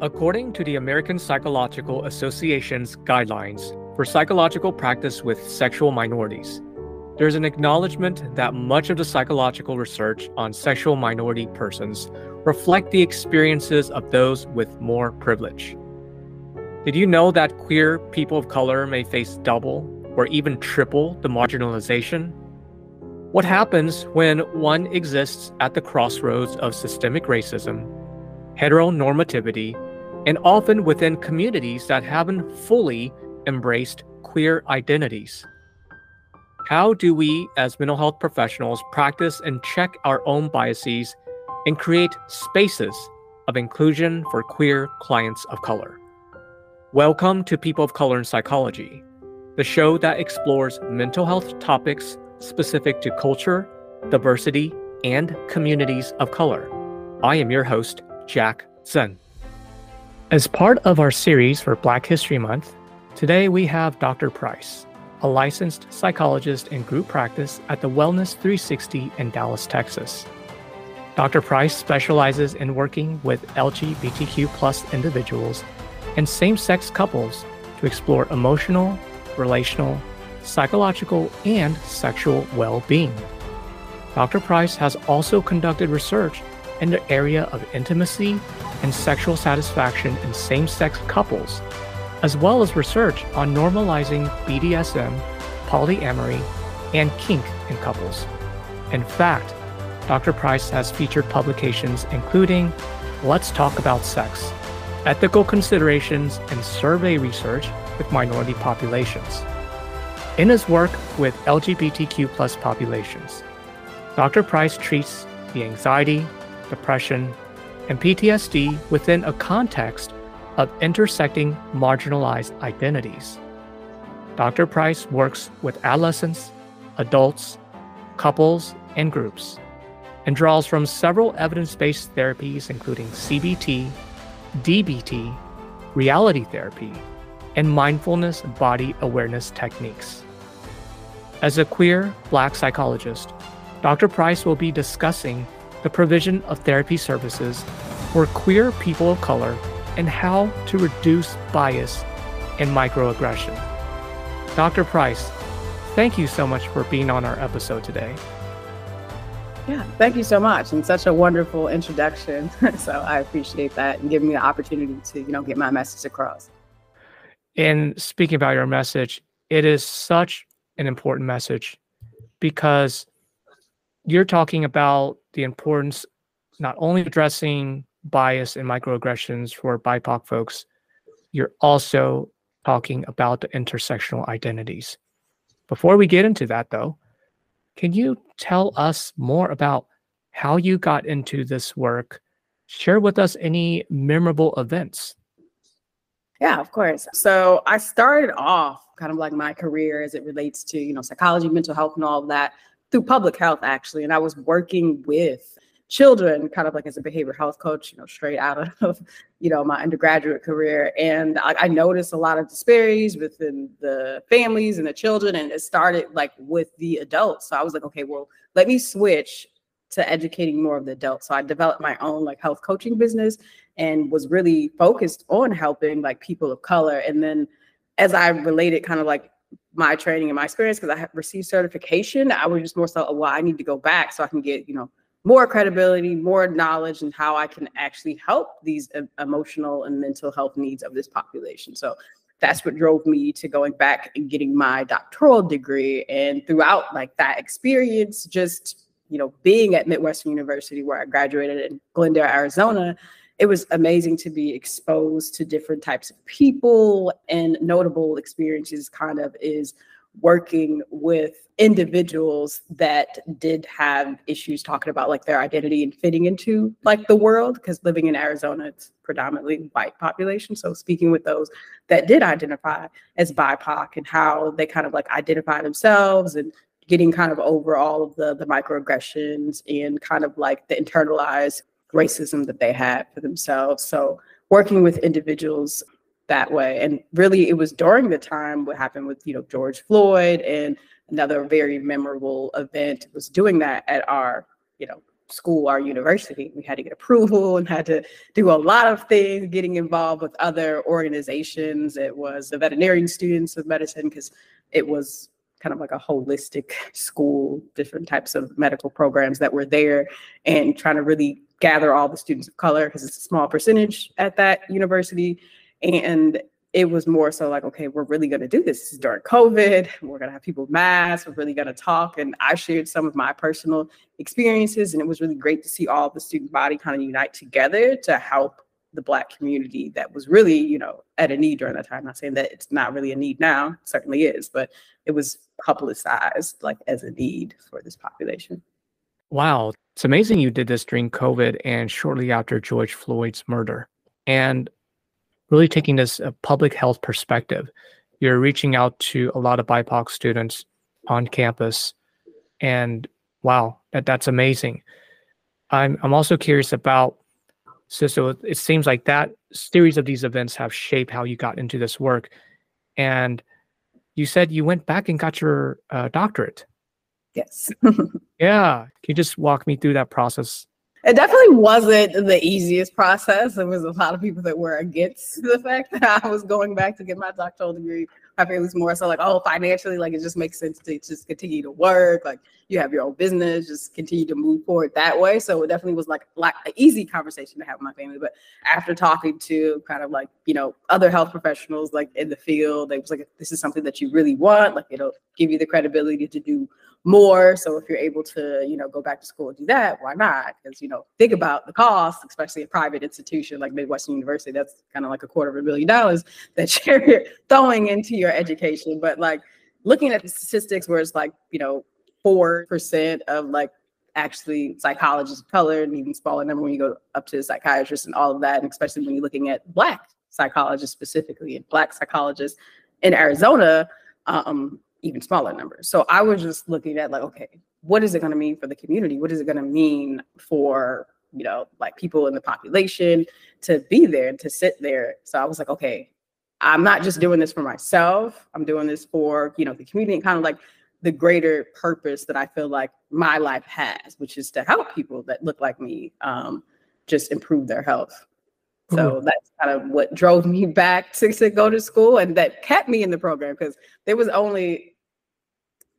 According to the American Psychological Association's guidelines for psychological practice with sexual minorities, there's an acknowledgement that much of the psychological research on sexual minority persons reflect the experiences of those with more privilege. Did you know that queer people of color may face double or even triple the marginalization? What happens when one exists at the crossroads of systemic racism, heteronormativity, and often within communities that haven't fully embraced queer identities? How do we, as mental health professionals, practice and check our own biases and create spaces of inclusion for queer clients of color? Welcome to People of Color in Psychology, the show that explores mental health topics specific to culture, diversity, and communities of color. I am your host, Jack Zen. As part of our series for Black History Month, today we have Dr. Price a licensed psychologist in group practice at the Wellness 360 in Dallas, Texas. Dr. Price specializes in working with LGBTQ plus individuals and same sex couples to explore emotional, relational, psychological, and sexual well being. Dr. Price has also conducted research in the area of intimacy and sexual satisfaction in same sex couples as well as research on normalizing BDSM, polyamory, and kink in couples. In fact, Dr. Price has featured publications including Let's Talk About Sex, Ethical Considerations and Survey Research with Minority Populations. In his work with LGBTQ populations, Dr. Price treats the anxiety, depression, and PTSD within a context of intersecting marginalized identities. Dr. Price works with adolescents, adults, couples, and groups, and draws from several evidence based therapies, including CBT, DBT, reality therapy, and mindfulness body awareness techniques. As a queer Black psychologist, Dr. Price will be discussing the provision of therapy services for queer people of color and how to reduce bias and microaggression. Dr. Price, thank you so much for being on our episode today. Yeah, thank you so much, and such a wonderful introduction. so I appreciate that and giving me the opportunity to, you know, get my message across. And speaking about your message, it is such an important message because you're talking about the importance not only addressing bias and microaggressions for BIPOC folks, you're also talking about the intersectional identities. Before we get into that, though, can you tell us more about how you got into this work? Share with us any memorable events. Yeah, of course. So I started off kind of like my career as it relates to, you know, psychology, mental health, and all of that through public health, actually. And I was working with children kind of like as a behavioral health coach you know straight out of you know my undergraduate career. And I, I, noticed a lot of disparities within the families and the children and it started like with the adults. So i was like okay well let me switch to educating more of the adults. So i developed my own like health coaching business and was really focused on helping like people of color. And then as i related kind of like my training and my experience because i have received certification i was just more so oh, well i need to go back so i can get you know more credibility, more knowledge, and how I can actually help these emotional and mental health needs of this population. So that's what drove me to going back and getting my doctoral degree. And throughout like that experience, just you know, being at Midwestern University where I graduated in Glendale, Arizona, it was amazing to be exposed to different types of people and notable experiences kind of is working with individuals that did have issues talking about like their identity and fitting into like the world because living in Arizona it's predominantly white population so speaking with those that did identify as BIPOC and how they kind of like identify themselves and getting kind of over all of the the microaggressions and kind of like the internalized racism that they had for themselves so working with individuals that way. And really, it was during the time what happened with you know George Floyd and another very memorable event was doing that at our you know school, our university. We had to get approval and had to do a lot of things, getting involved with other organizations. It was the veterinarian students of medicine because it was kind of like a holistic school, different types of medical programs that were there, and trying to really gather all the students of color because it's a small percentage at that university. And it was more so like, okay, we're really going to do this. this is during COVID. We're going to have people mask. We're really going to talk. And I shared some of my personal experiences, and it was really great to see all the student body kind of unite together to help the Black community that was really, you know, at a need during that time. not saying that it's not really a need now, it certainly is, but it was publicized like as a need for this population. Wow. It's amazing you did this during COVID and shortly after George Floyd's murder. And really taking this public health perspective. You're reaching out to a lot of BIPOC students on campus, and wow, that, that's amazing. I'm I'm also curious about so so it seems like that series of these events have shaped how you got into this work, and you said you went back and got your uh, doctorate. Yes. yeah. Can you just walk me through that process it definitely wasn't the easiest process. There was a lot of people that were against the fact that I was going back to get my doctoral degree. My family was more so like, oh, financially, like it just makes sense to just continue to work. Like you have your own business, just continue to move forward that way. So it definitely was like like an easy conversation to have with my family. But after talking to kind of like you know other health professionals like in the field, they was like, this is something that you really want. Like it'll give you the credibility to do more. So if you're able to, you know, go back to school and do that, why not? Because you know, think about the cost, especially a private institution like Midwestern University. That's kind of like a quarter of a billion dollars that you're throwing into your education. But like looking at the statistics, where it's like, you know, four percent of like actually psychologists of color, and even smaller number when you go up to the psychiatrists and all of that, and especially when you're looking at black psychologists specifically and black psychologists in Arizona. Um, even smaller numbers. So I was just looking at like, okay, what is it going to mean for the community? What is it going to mean for you know like people in the population to be there and to sit there? So I was like, okay, I'm not just doing this for myself. I'm doing this for you know the community and kind of like the greater purpose that I feel like my life has, which is to help people that look like me um, just improve their health. So that's kind of what drove me back to, to go to school and that kept me in the program because there was only,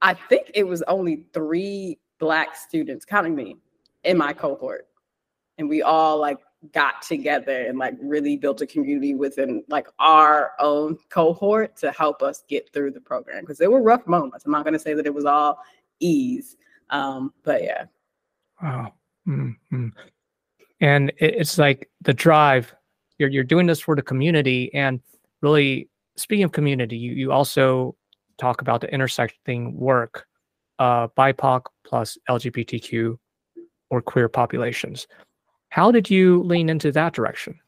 I think it was only three black students, counting me, in my cohort. And we all like got together and like really built a community within like our own cohort to help us get through the program because there were rough moments. I'm not going to say that it was all ease, um, but yeah. Wow. Mm-hmm. And it's like the drive you're you're doing this for the community. And really speaking of community you you also talk about the intersecting work uh bipoc plus lgbtq or queer populations. How did you lean into that direction?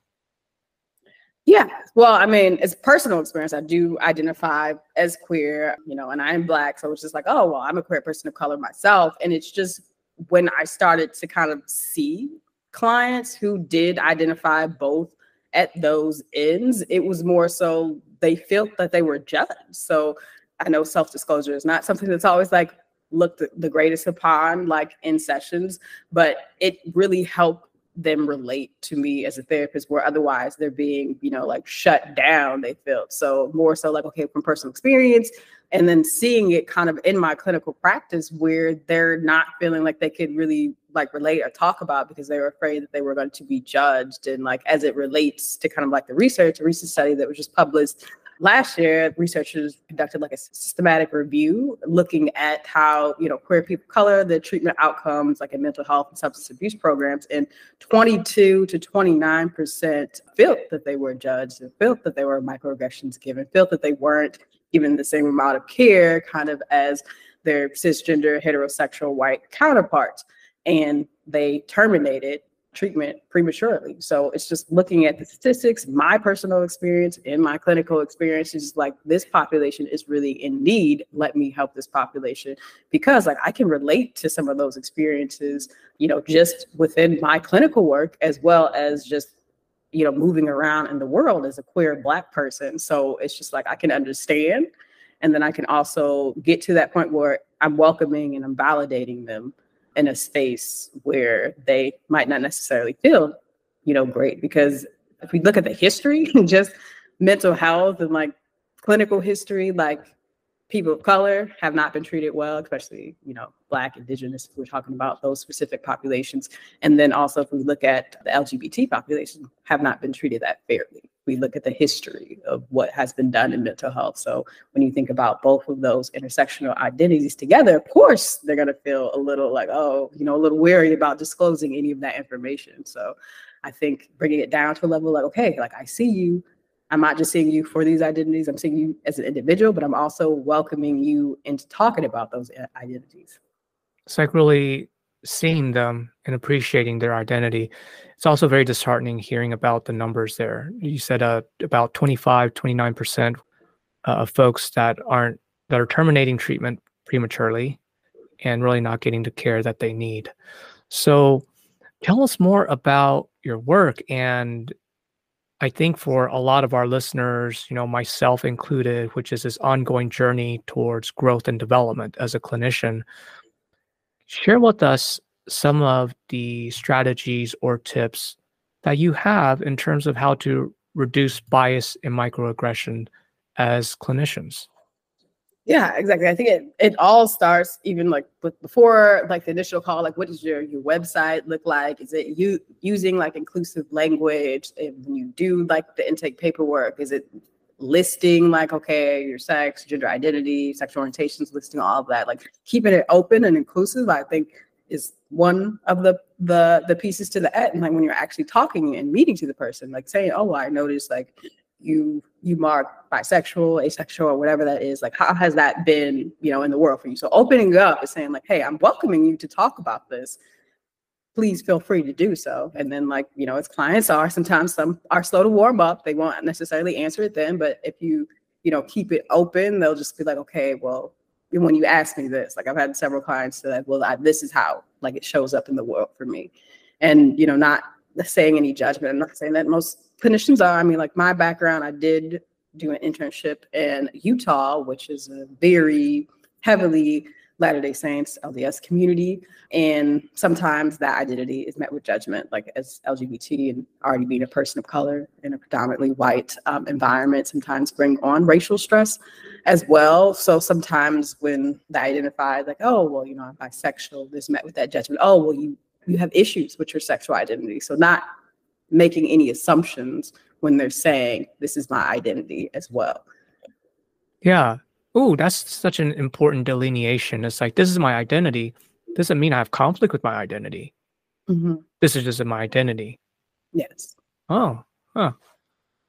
Yeah well i mean as personal experience i do identify as queer you know and i'm black so it's just like oh well i'm a queer person of color myself. And it's just when i started to kind of see clients who did identify both at those ends. It was more so they felt that they were judged. So I know self disclosure is not something that's always like looked the greatest upon, like in sessions, but it really helped them relate to me as a therapist where otherwise they're being you know like shut down they felt so more so like okay from personal experience and then seeing it kind of in my clinical practice where they're not feeling like they could really like relate or talk about because they were afraid that they were going to be judged. And like as it relates to kind of like the research a recent study that was just published last year researchers conducted like a systematic review looking at how you know queer people color the treatment outcomes like in mental health and substance abuse programs and 22 to 29 percent felt that they were judged and felt that they were microaggressions given felt that they weren't given the same amount of care kind of as their cisgender heterosexual white counterparts and they terminated treatment prematurely. So it's just looking at the statistics, my personal experience and my clinical experience is like this population is really in need. Let me help this population because like I can relate to some of those experiences, you know, just within my clinical work as well as just you know moving around in the world as a queer black person. So it's just like I can understand and then I can also get to that point where I'm welcoming and I'm validating them in a space where they might not necessarily feel, you know, great. Because if we look at the history, just mental health and like clinical history, like people of color have not been treated well, especially, you know, Black, Indigenous, if we're talking about those specific populations. And then also, if we look at the LGBT population, have not been treated that fairly. We look at the history of what has been done in mental health. So when you think about both of those intersectional identities together, of course, they're going to feel a little like, oh, you know, a little wary about disclosing any of that information. So I think bringing it down to a level like, okay, like I see you, I'm not just seeing you for these identities, I'm seeing you as an individual, but I'm also welcoming you into talking about those identities. It's like really seeing them and appreciating their identity. It's also very disheartening hearing about the numbers there. You said uh, about 25, 29% uh, of folks that aren't that are terminating treatment prematurely and really not getting the care that they need. So tell us more about your work and I think for a lot of our listeners, you know, myself included, which is this ongoing journey towards growth and development as a clinician, share with us some of the strategies or tips that you have in terms of how to reduce bias and microaggression as clinicians. Yeah, exactly. I think it it all starts even like with before like the initial call. Like, what does your your website look like? Is it you using like inclusive language? If you do like the intake paperwork, is it listing like okay your sex, gender identity, sexual orientations, listing all of that? Like keeping it open and inclusive. I think is one of the the the pieces to the end. Like when you're actually talking and meeting to the person, like saying, "Oh, I noticed like you you mark bisexual, asexual, or whatever that is, like how has that been, you know, in the world for you? So opening up is saying like, hey, I'm welcoming you to talk about this. Please feel free to do so. And then like, you know, as clients are, sometimes some are slow to warm up. They won't necessarily answer it then, but if you, you know, keep it open, they'll just be like, okay, well, when you ask me this, like I've had several clients that, like, well, I, this is how like it shows up in the world for me. And, you know, not saying any judgment. I'm not saying that most clinicians are. I mean, like my background, I did do an internship in Utah, which is a very heavily Latter day Saints, LDS community. And sometimes that identity is met with judgment, like as LGBT and already being a person of color in a predominantly white um, environment, sometimes bring on racial stress as well. So sometimes when they identify, like, oh, well, you know, I'm bisexual, is met with that judgment. Oh, well, you you have issues with your sexual identity. So not making any assumptions when they're saying this is my identity as well. Yeah. Oh, that's such an important delineation. It's like this is my identity. Doesn't mean I have conflict with my identity. Mm-hmm. This is just my identity. Yes. Oh, huh.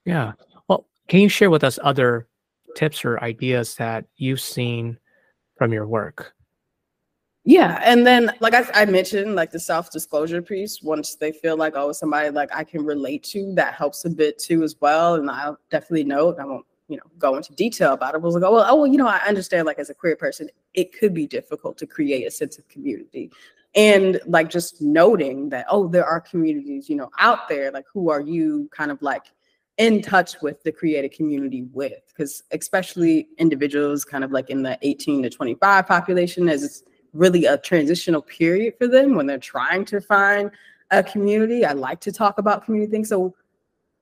Yeah. Well, can you share with us other tips or ideas that you've seen from your work? Yeah, and then like I, I mentioned, like the self-disclosure piece, once they feel like oh somebody like I can relate to, that helps a bit too as well. And I'll definitely note, I won't, you know, go into detail about it. Was like, oh well, oh well, you know, I understand like as a queer person, it could be difficult to create a sense of community. And like just noting that, oh, there are communities, you know, out there, like who are you kind of like in touch with the creative community with? Because especially individuals kind of like in the 18 to 25 population as it's really a transitional period for them when they're trying to find a community. I like to talk about community things. So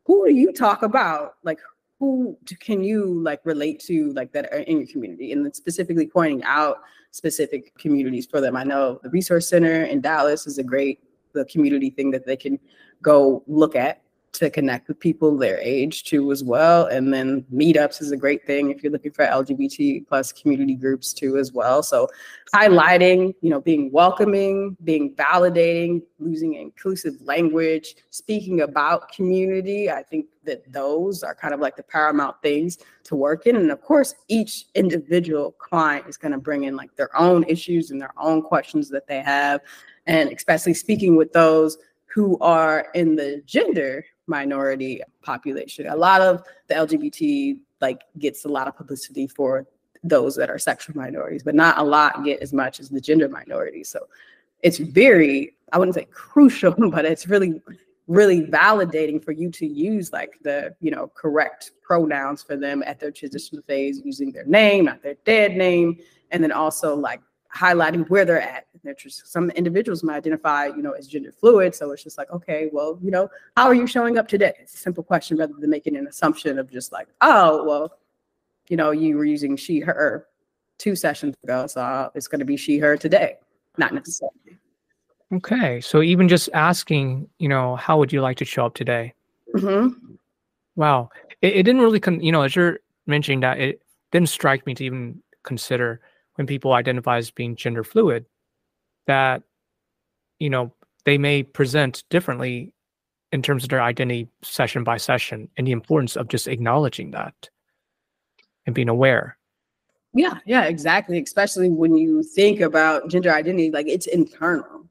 who do you talk about? Like who can you like relate to like that are in your community? And specifically pointing out specific communities for them. I know the resource center in Dallas is a great the community thing that they can go look at to connect with people their age too as well. And then meetups is a great thing if you're looking for lgbt plus community groups too as well. So highlighting you know being welcoming being validating using inclusive language speaking about community. I think that those are kind of like the paramount things to work in. And of course each individual client is going to bring in like their own issues and their own questions that they have. And especially speaking with those who are in the gender minority population. A lot of the LGBT like gets a lot of publicity for those that are sexual minorities, but not a lot get as much as the gender minorities. So it's very, I wouldn't say crucial, but it's really, really validating for you to use like the, you know, correct pronouns for them at their transitional phase, using their name, not their dead name, and then also like highlighting where they're at they're just, some individuals might identify, you know, as gender fluid. So it's just like, okay, well, you know, how are you showing up today? It's a simple question rather than making an assumption of just like, oh, well, you know, you were using she, her two sessions ago. So it's going to be she, her today. Not necessarily. Okay. So even just asking, you know, how would you like to show up today? Mm-hmm. Wow. It, it didn't really, con- you know, as you're mentioning that, it didn't strike me to even consider when people identify as being gender fluid that, you know, they may present differently in terms of their identity session by session and the importance of just acknowledging that and being aware. Yeah, yeah, exactly. Especially when you think about gender identity, like it's internal.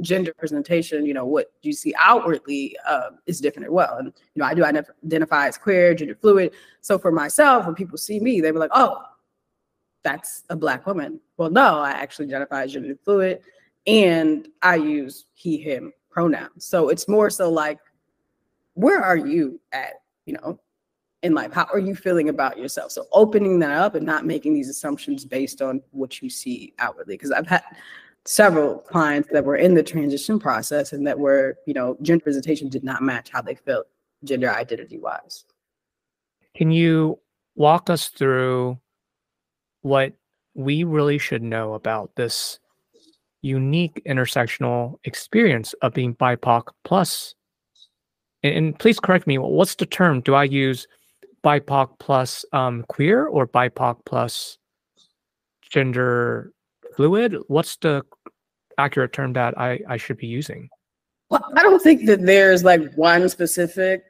Gender presentation, you know, what you see outwardly uh, is different as well. And, you know, I do identify as queer, gender fluid. So for myself, when people see me, they were like, oh, that's a Black woman. Well, no, I actually identify as gender fluid and I use he, him pronouns. So it's more so like, where are you at, you know, in life? How are you feeling about yourself? So opening that up and not making these assumptions based on what you see outwardly. Because I've had several clients that were in the transition process and that were, you know, gender presentation did not match how they felt gender identity wise. Can you walk us through what we really should know about this unique intersectional experience of being BIPOC plus? And, and please correct me, what's the term? Do I use BIPOC plus um, queer or BIPOC plus gender fluid? What's the accurate term that I, I should be using? Well, I don't think that there's like one specific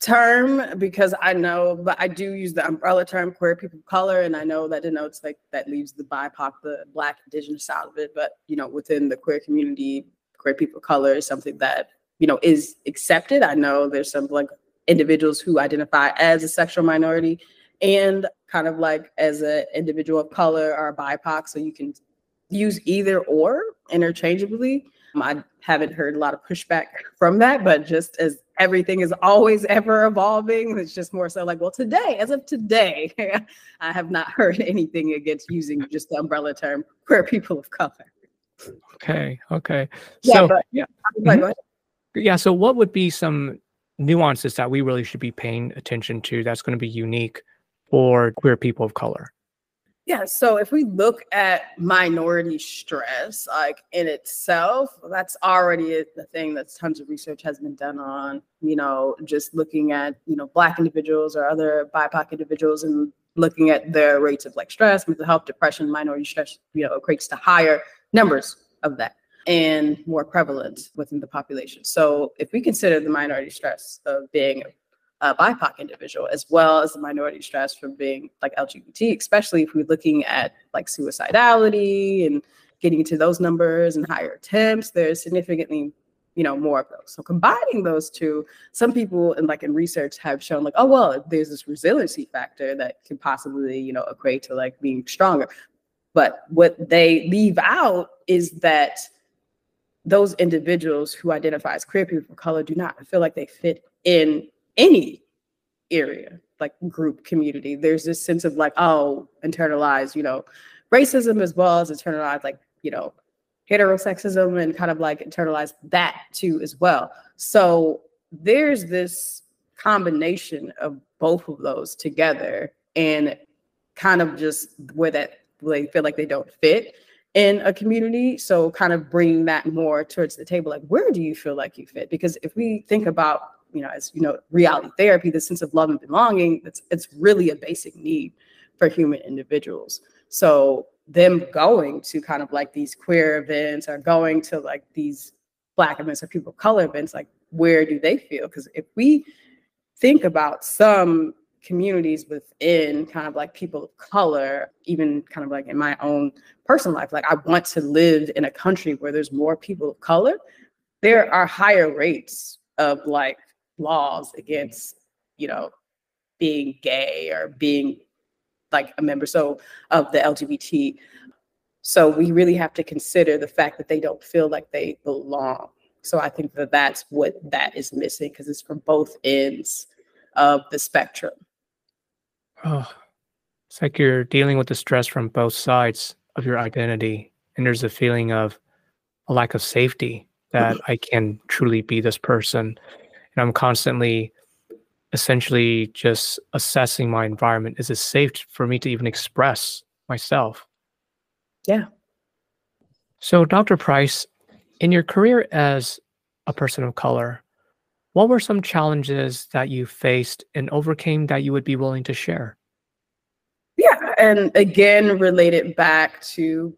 term because I know, but I do use the umbrella term queer people of color, and I know that denotes like that leaves the BIPOC, the Black Indigenous side of it. But you know, within the queer community, queer people of color is something that you know is accepted. I know there's some like individuals who identify as a sexual minority and kind of like as an individual of color or BIPOC. So you can use either or interchangeably. Um, I haven't heard a lot of pushback from that, but just as everything is always ever evolving, it's just more so like, well, today, as of today, I have not heard anything against using just the umbrella term queer people of color. Okay. Okay. Yeah, so, but, yeah. Mm-hmm. Yeah. So, what would be some nuances that we really should be paying attention to that's going to be unique for queer people of color? Yeah, so if we look at minority stress, like in itself, that's already the thing that tons of research has been done on, you know, just looking at, you know, Black individuals or other BIPOC individuals and looking at their rates of like stress, mental health, depression, minority stress, you know, equates to higher numbers of that and more prevalent within the population. So if we consider the minority stress of being a BIPOC individual, as well as the minority stress from being like LGBT, especially if we're looking at like suicidality and getting into those numbers and higher attempts, there's significantly you know more of those. So combining those two some people in like in research have shown like oh well there's this resiliency factor that can possibly you know equate to like being stronger. But what they leave out is that those individuals who identify as queer people of color do not feel like they fit in any area, like group community. There's this sense of like, oh, internalized, you know, racism as well as internalized, like, you know, heterosexism and kind of like internalize that too as well. So there's this combination of both of those together and kind of just where that they feel like they don't fit in a community. So kind of bringing that more towards the table, like where do you feel like you fit? Because if we think about, you know, as you know, reality therapy, the sense of love and belonging, it's it's really a basic need for human individuals. So them going to kind of like these queer events or going to like these black events or people of color events, like where do they feel? Because if we think about some communities within kind of like people of color, even kind of like in my own personal life, like I want to live in a country where there's more people of color, there are higher rates of like laws against, you know, being gay or being like a member so of the LGBT. So we really have to consider the fact that they don't feel like they belong. So I think that that's what that is missing because it's from both ends of the spectrum. Oh, it's like you're dealing with the stress from both sides of your identity and there's a feeling of a lack of safety that I can truly be this person. And I'm constantly essentially just assessing my environment. Is it safe for me to even express myself? Yeah. So, Dr. Price, in your career as a person of color, what were some challenges that you faced and overcame that you would be willing to share? Yeah. And again, related back to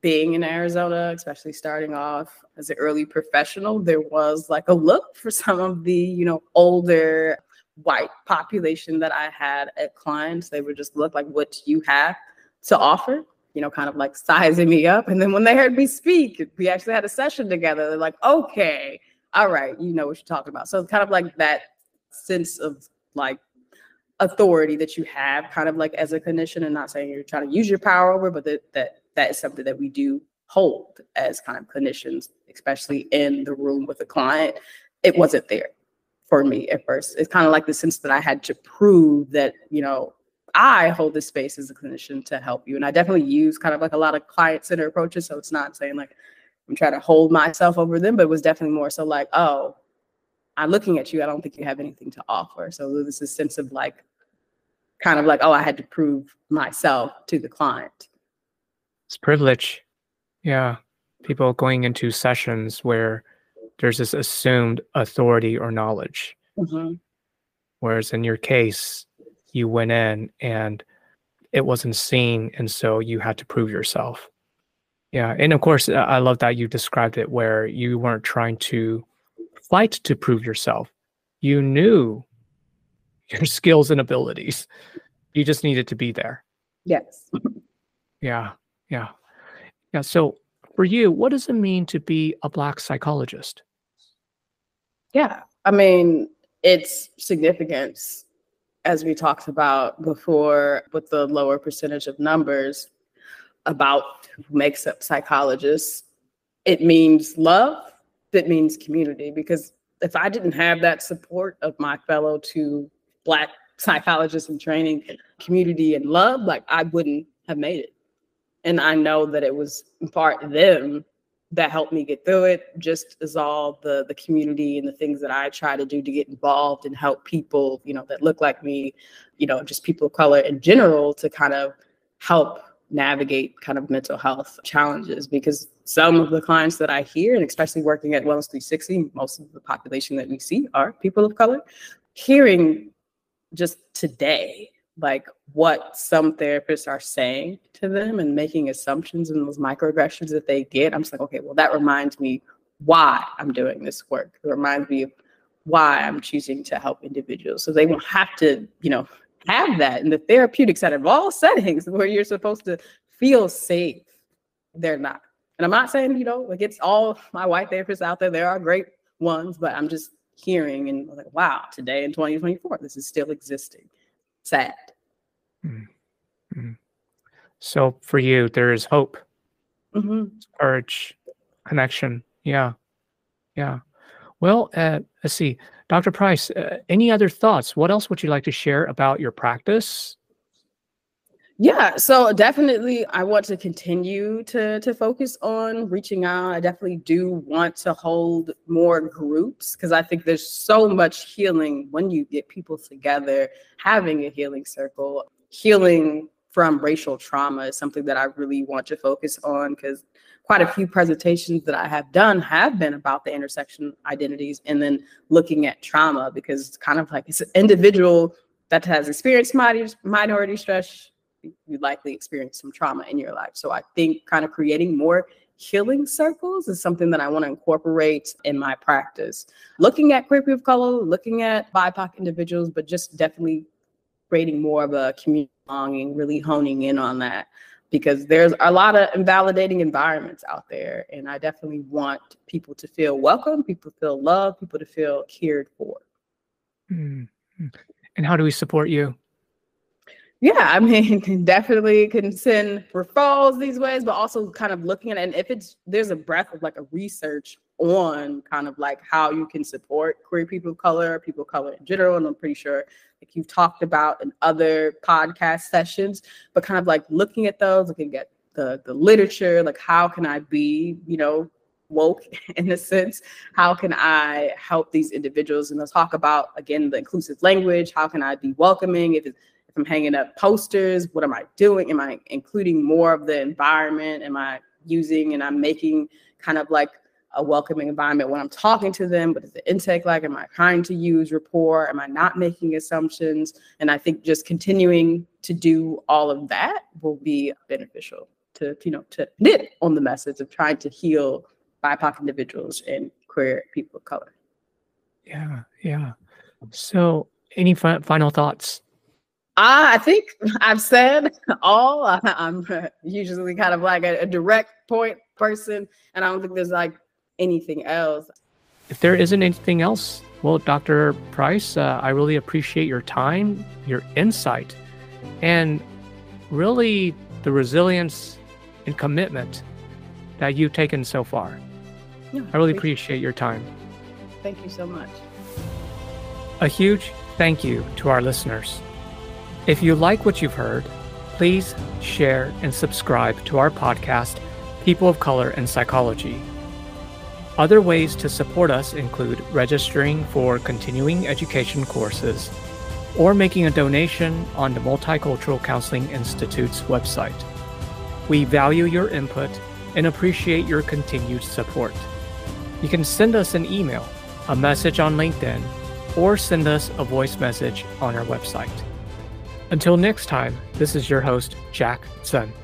being in Arizona, especially starting off as an early professional, there was like a look for some of the, you know, older white population that I had at clients. They would just look like, what do you have to offer? You know, kind of like sizing me up. And then when they heard me speak, we actually had a session together. They're like, okay, all right, you know what you're talking about. So it's kind of like that sense of like authority that you have kind of like as a clinician and not saying you're trying to use your power over, but that that that is something that we do hold as kind of clinicians, especially in the room with a client. It wasn't there for me at first. It's kind of like the sense that I had to prove that, you know, I hold this space as a clinician to help you. And I definitely use kind of like a lot of client centered approaches. So it's not saying like I'm trying to hold myself over them, but it was definitely more so like, oh, I'm looking at you. I don't think you have anything to offer. So there's a sense of like, kind of like, oh, I had to prove myself to the client. It's privilege. Yeah. People going into sessions where there's this assumed authority or knowledge. Mm-hmm. Whereas in your case, you went in and it wasn't seen. And so you had to prove yourself. Yeah. And of course, I love that you described it where you weren't trying to fight to prove yourself. You knew your skills and abilities. You just needed to be there. Yes. Yeah. Yeah. Yeah. So for you, what does it mean to be a Black psychologist? Yeah. I mean, it's significance, as we talked about before, with the lower percentage of numbers about who makes up psychologists. It means love, it means community. Because if I didn't have that support of my fellow two Black psychologists in training, community, and love, like I wouldn't have made it and I know that it was in part them that helped me get through it just as all the the community and the things that I try to do to get involved and help people you know that look like me you know just people of color in general to kind of help navigate kind of mental health challenges because some of the clients that I hear and especially working at Wellness 360 most of the population that we see are people of color hearing just today like what some therapists are saying to them and making assumptions and those microaggressions that they get. I'm just like, okay, well, that reminds me why I'm doing this work. It reminds me of why I'm choosing to help individuals. So they won't have to, you know, have that in the therapeutic setting of all settings where you're supposed to feel safe. They're not. And I'm not saying, you know, like it's all my white therapists out there. There are great ones, but I'm just hearing and like, wow, today in 2024, this is still existing. Sad. Mm-hmm. So for you, there is hope, mm-hmm. courage, connection. Yeah, yeah. Well, uh, let's see, Dr. Price. Uh, any other thoughts? What else would you like to share about your practice? Yeah, so definitely, I want to continue to to focus on reaching out. I definitely do want to hold more groups because I think there's so much healing when you get people together, having a healing circle healing from racial trauma is something that I really want to focus on because quite a few presentations that I have done have been about the intersection identities and then looking at trauma because it's kind of like it's an individual that has experienced minority, stress, you likely experienced some trauma in your life. So I think kind of creating more healing circles is something that I want to incorporate in my practice. Looking at queer people of color, looking at BIPOC individuals, but just definitely creating more of a community belonging, really honing in on that because there's a lot of invalidating environments out there. And I definitely want people to feel welcome, people to feel loved, people to feel cared for. Mm-hmm. And how do we support you? Yeah, I mean, definitely can send referrals these ways, but also kind of looking at it. And if it's there's a breadth of like a research on kind of like how you can support queer people of color, people of color in general. And I'm pretty sure like you've talked about in other podcast sessions, but kind of like looking at those, looking at the the literature, like how can I be, you know, woke in a sense? How can I help these individuals? And let's talk about again the inclusive language. How can I be welcoming? If, if I'm hanging up posters, what am I doing? Am I including more of the environment? Am I using and I'm making kind of like a welcoming environment when I'm talking to them. What is the intake like? Am I trying to use rapport? Am I not making assumptions? And I think just continuing to do all of that will be beneficial to, you know, to knit on the message of trying to heal BIPOC individuals and queer people of color. Yeah, yeah. So, any fi- final thoughts? Uh, I think I've said all. I'm usually kind of like a, a direct point person, and I don't think there's like anything else. If there isn't anything else, well, Dr. Price, uh, I really appreciate your time, your insight, and really the resilience and commitment that you've taken so far. I really appreciate your time. Thank you so much. A huge thank you to our listeners. If you like what you've heard, please share and subscribe to our podcast, People of Color and Psychology. Other ways to support us include registering for continuing education courses or making a donation on the Multicultural Counseling Institute's website. We value your input and appreciate your continued support. You can send us an email, a message on LinkedIn, or send us a voice message on our website. Until next time, this is your host, Jack Sun.